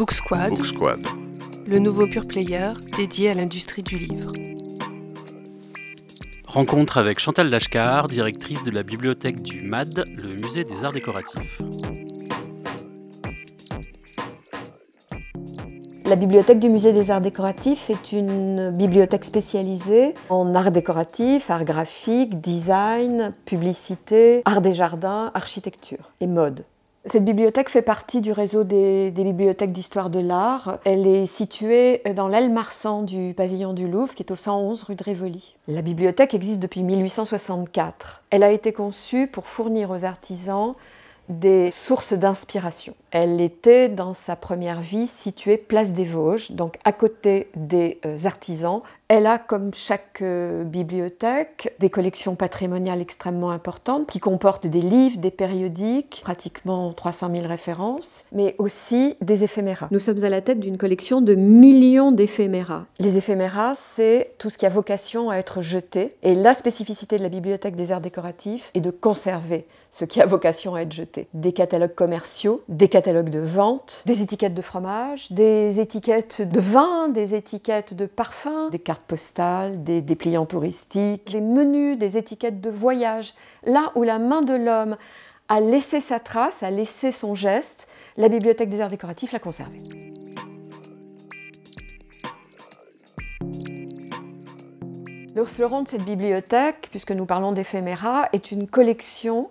Book Squad, Book Squad. le nouveau pure player dédié à l'industrie du livre. Rencontre avec Chantal Lashkar, directrice de la bibliothèque du MAD, le musée des arts décoratifs. La bibliothèque du musée des arts décoratifs est une bibliothèque spécialisée en arts décoratifs, arts graphiques, design, publicité, art des jardins, architecture et mode. Cette bibliothèque fait partie du réseau des, bibliothèques d'histoire de l'art. Elle est située dans l'aile marsan du pavillon du Louvre, qui est au 111 rue de Rivoli. La bibliothèque existe depuis 1864. Elle a été conçue pour fournir aux artisans des sources d'inspiration. Elle était dans sa première vie située place des Vosges, donc à côté des euh, artisans. Elle a, comme chaque euh, bibliothèque, des collections patrimoniales extrêmement importantes qui comportent des livres, des périodiques, pratiquement 300 000 références, mais aussi des éphéméras. Nous sommes à la tête d'une collection de millions d'éphéméras. Les éphéméras, c'est tout ce qui a vocation à être jeté. Et la spécificité de la bibliothèque des arts décoratifs est de conserver ce qui a vocation à être jeté. Des catalogues commerciaux, des catalogues de vente, des étiquettes de fromage, des étiquettes de vin, des étiquettes de parfum, des cartes des dépliants touristiques, des menus, des étiquettes de voyage. Là où la main de l'homme a laissé sa trace, a laissé son geste, la bibliothèque des arts décoratifs l'a conservé. Le fleuron de cette bibliothèque, puisque nous parlons d'éphéméra, est une collection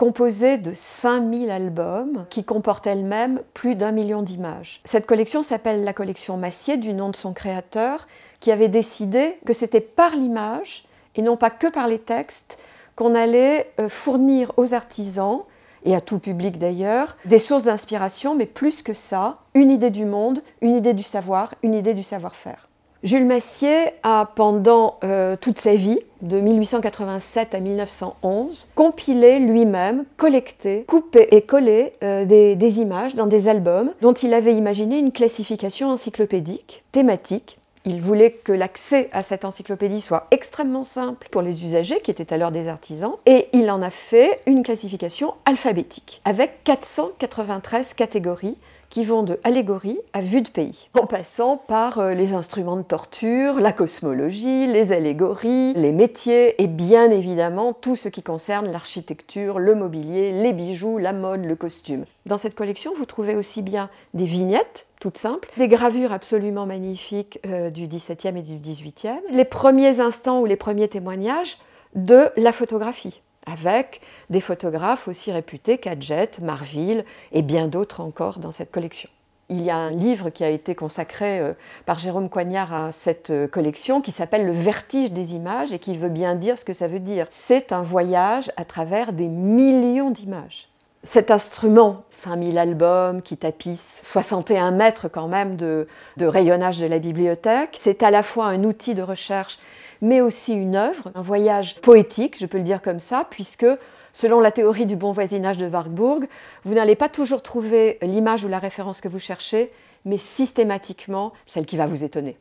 composée de 5000 albums qui comportent elles-mêmes plus d'un million d'images. Cette collection s'appelle la collection Massier du nom de son créateur qui avait décidé que c'était par l'image et non pas que par les textes qu'on allait euh, fournir aux artisans et à tout public d'ailleurs, des sources d'inspiration, mais plus que ça, une idée du monde, une idée du savoir, une idée du savoir-faire. Jules Massier a, pendant euh, toute sa vie, de 1887 à 1911, compilé lui-même, collecté, coupé et collé euh, des, des images dans des albums dont il avait imaginé une classification encyclopédique, thématique, il voulait que l'accès à cette encyclopédie soit extrêmement simple pour les usagers, qui étaient alors des artisans, et il en a fait une classification alphabétique, avec 493 catégories qui vont de allégorie à vue de pays, en passant par euh, les instruments de torture, la cosmologie, les allégories, les métiers et bien évidemment tout ce qui concerne l'architecture, le mobilier, les bijoux, la mode, le costume. Dans cette collection, vous trouvez aussi bien des vignettes toutes simples, des gravures absolument magnifiques euh, du XVIIe et du XVIIIe, les premiers instants ou les premiers témoignages de la photographie avec des photographes aussi réputés qu'Adjet, Marville et bien d'autres encore dans cette collection. Il y a un livre qui a été consacré euh, par Jérôme Coignard à cette euh, collection qui s'appelle Le vertige des images et qui veut bien dire ce que ça veut dire. C'est un voyage à travers des millions d'images. Cet instrument, 5000 albums qui tapissent 61 mètres quand même de, rayonnage de la bibliothèque, c'est à la fois un outil de recherche mais aussi une œuvre, un voyage poétique, je peux le dire comme ça, puisque selon la théorie du bon voisinage de Warburg, vous n'allez pas toujours trouver l'image ou la référence que vous cherchez, mais systématiquement celle qui va vous étonner.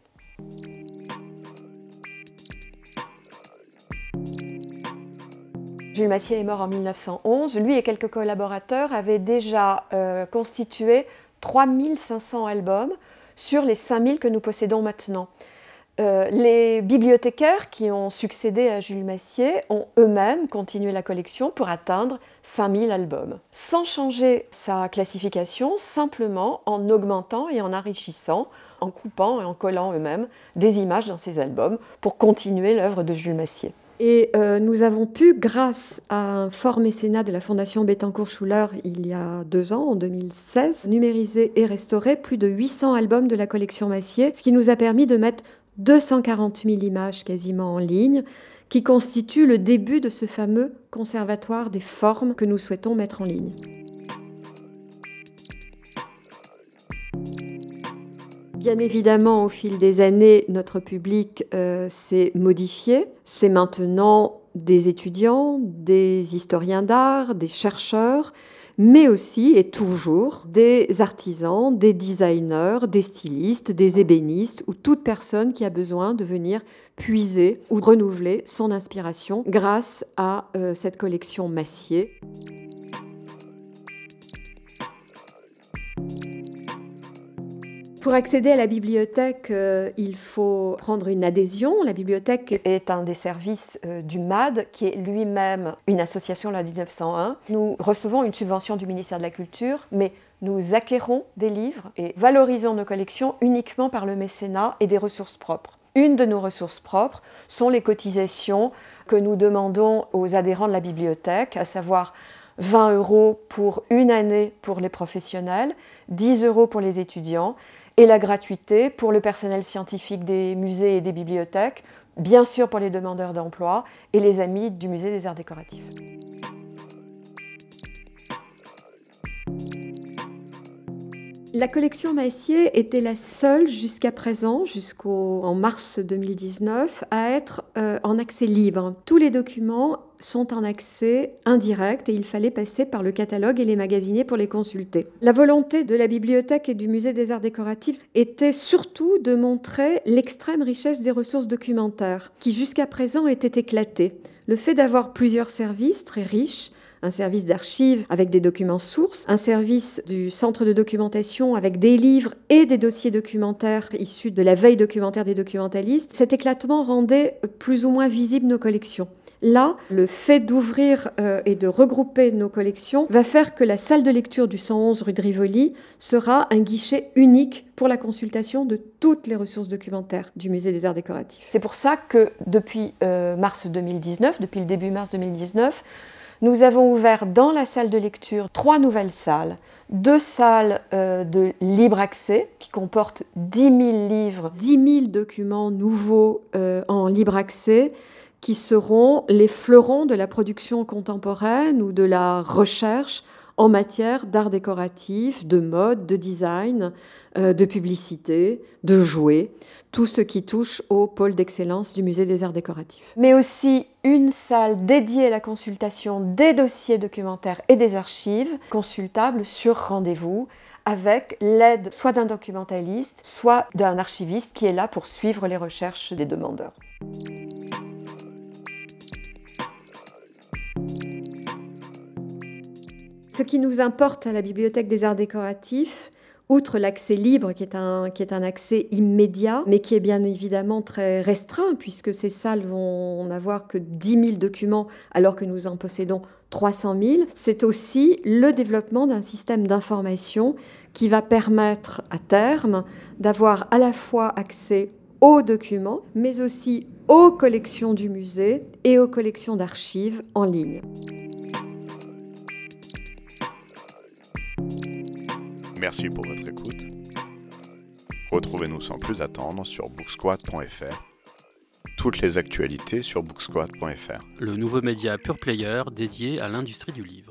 Jules Massier est mort en 1911. Lui et quelques collaborateurs avaient déjà euh, constitué 3500 albums sur les 5000 que nous possédons maintenant. Euh, les bibliothécaires qui ont succédé à Jules Massier ont eux-mêmes continué la collection pour atteindre 5000 albums, sans changer sa classification, simplement en augmentant et en enrichissant, en coupant et en collant eux-mêmes des images dans ces albums pour continuer l'œuvre de Jules Massier. Et euh, nous avons pu, grâce à un fort mécénat de la Fondation Bettencourt-Schuller il y a deux ans, en 2016, numériser et restaurer plus de 800 albums de la collection Massier, ce qui nous a permis de mettre 240 000 images quasiment en ligne, qui constituent le début de ce fameux conservatoire des formes que nous souhaitons mettre en ligne. Bien évidemment, au fil des années, notre public euh, s'est modifié. C'est maintenant des étudiants, des historiens d'art, des chercheurs, mais aussi et toujours des artisans, des designers, des stylistes, des ébénistes ou toute personne qui a besoin de venir puiser ou renouveler son inspiration grâce à euh, cette collection Massier. Pour accéder à la bibliothèque, euh, il faut prendre une adhésion. La bibliothèque est un des services euh, du MAD, qui est lui-même une association la 1901. Nous recevons une subvention du ministère de la Culture, mais nous acquérons des livres et valorisons nos collections uniquement par le mécénat et des ressources propres. Une de nos ressources propres sont les cotisations que nous demandons aux adhérents de la bibliothèque, à savoir 20 euros pour une année pour les professionnels, 10 euros pour les étudiants et la gratuité pour le personnel scientifique des musées et des bibliothèques, bien sûr pour les demandeurs d'emploi et les amis du musée des arts décoratifs. La collection Massier était la seule jusqu'à présent, jusqu'en mars 2019, à être euh, en accès libre. Tous les documents sont en accès indirect et il fallait passer par le catalogue et les magasiner pour les consulter. La volonté de la bibliothèque et du musée des arts décoratifs était surtout de montrer l'extrême richesse des ressources documentaires qui jusqu'à présent étaient éclatées. Le fait d'avoir plusieurs services très riches un service d'archives avec des documents sources, un service du centre de documentation avec des livres et des dossiers documentaires issus de la veille documentaire des documentalistes, cet éclatement rendait plus ou moins visibles nos collections. Là, le fait d'ouvrir euh, et de regrouper nos collections va faire que la salle de lecture du 111 rue de Rivoli sera un guichet unique pour la consultation de toutes les ressources documentaires du musée des arts décoratifs. C'est pour ça que depuis euh, mars 2019, depuis le début mars 2019, nous avons ouvert dans la salle de lecture trois nouvelles salles. Deux salles euh, de libre accès qui comportent 10 000 livres, 10 000 documents nouveaux euh, en libre accès qui seront les fleurons de la production contemporaine ou de la recherche en matière d'art décoratif, de mode, de design, euh, de publicité, de jouets, tout ce qui touche au pôle d'excellence du musée des arts décoratifs. Mais aussi une salle dédiée à la consultation des dossiers documentaires et des archives, consultables sur rendez-vous avec l'aide soit d'un documentaliste, soit d'un archiviste qui est là pour suivre les recherches des demandeurs. Ce qui nous importe à la Bibliothèque des arts décoratifs, outre l'accès libre, qui est, un, accès immédiat, mais qui est bien évidemment très restreint, puisque ces salles vont n'avoir que 10 000 documents, alors que nous en possédons 300 000, c'est aussi le développement d'un système d'information qui va permettre à terme d'avoir à la fois accès aux documents, mais aussi aux collections du musée et aux collections d'archives en ligne. Merci pour votre écoute. Retrouvez-nous sans plus attendre sur booksquad.fr. Toutes les actualités sur booksquad.fr. Le nouveau média Pure Player dédié à l'industrie du livre.